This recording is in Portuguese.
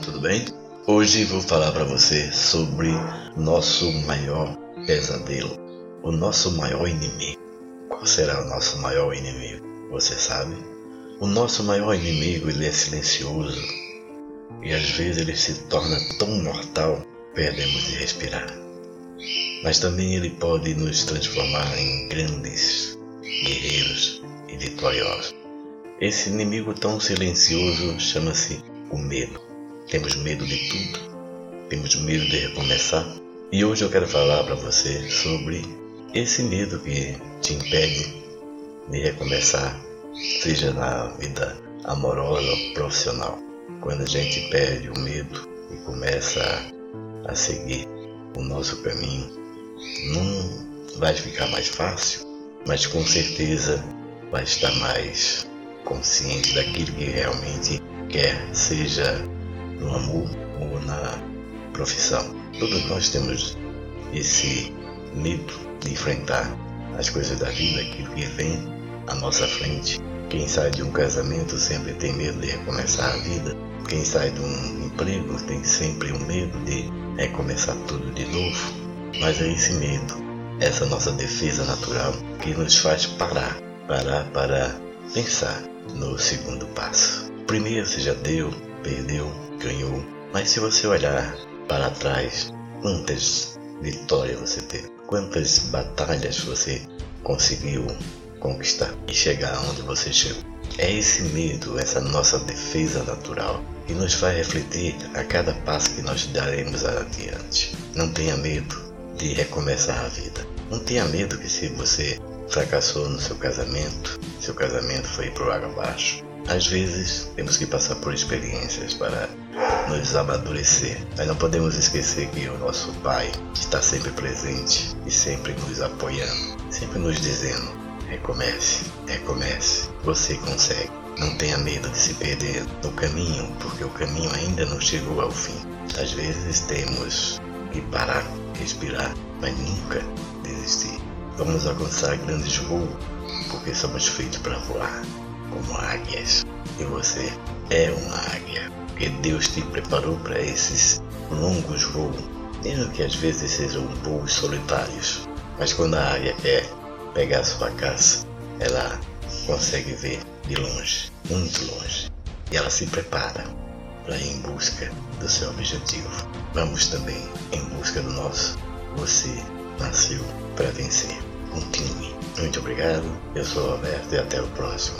tudo bem? Hoje vou falar para você sobre nosso maior pesadelo, o nosso maior inimigo. Qual será o nosso maior inimigo? Você sabe? O nosso maior inimigo ele é silencioso e às vezes ele se torna tão mortal perdemos de respirar. Mas também ele pode nos transformar em grandes guerreiros e vitoriosos. Esse inimigo tão silencioso chama-se o medo. Temos medo de tudo, temos medo de recomeçar. E hoje eu quero falar para você sobre esse medo que te impede de recomeçar, seja na vida amorosa ou profissional. Quando a gente perde o medo e começa a seguir o nosso caminho, não vai ficar mais fácil, mas com certeza vai estar mais consciente daquilo que realmente quer, seja no amor ou na profissão. Todos nós temos esse medo de enfrentar as coisas da vida, aquilo que vem à nossa frente. Quem sai de um casamento sempre tem medo de recomeçar a vida. Quem sai de um emprego tem sempre o medo de recomeçar tudo de novo. Mas é esse medo, essa nossa defesa natural, que nos faz parar, parar para pensar no segundo passo. Primeiro você já deu, perdeu, ganhou, mas se você olhar para trás, quantas vitórias você teve, quantas batalhas você conseguiu conquistar e chegar onde você chegou. É esse medo, essa nossa defesa natural que nos faz refletir a cada passo que nós daremos adiante. Não tenha medo de recomeçar a vida. Não tenha medo que se você fracassou no seu casamento, seu casamento foi por água abaixo. Às vezes temos que passar por experiências para nos amadurecer, mas não podemos esquecer que o nosso Pai está sempre presente e sempre nos apoiando, sempre nos dizendo: recomece, recomece, você consegue. Não tenha medo de se perder no caminho, porque o caminho ainda não chegou ao fim. Às vezes temos que parar, respirar, mas nunca desistir. Vamos alcançar grandes voos, porque somos feitos para voar, como águias. E você é uma águia, porque Deus te preparou para esses longos voos, mesmo que às vezes sejam voos solitários. Mas quando a águia quer pegar sua caça, ela consegue ver de longe, muito longe, e ela se prepara para ir em busca do seu objetivo. Vamos também em busca do nosso. Você nasceu para vencer. Continue. Muito obrigado, eu sou o Roberto e até o próximo.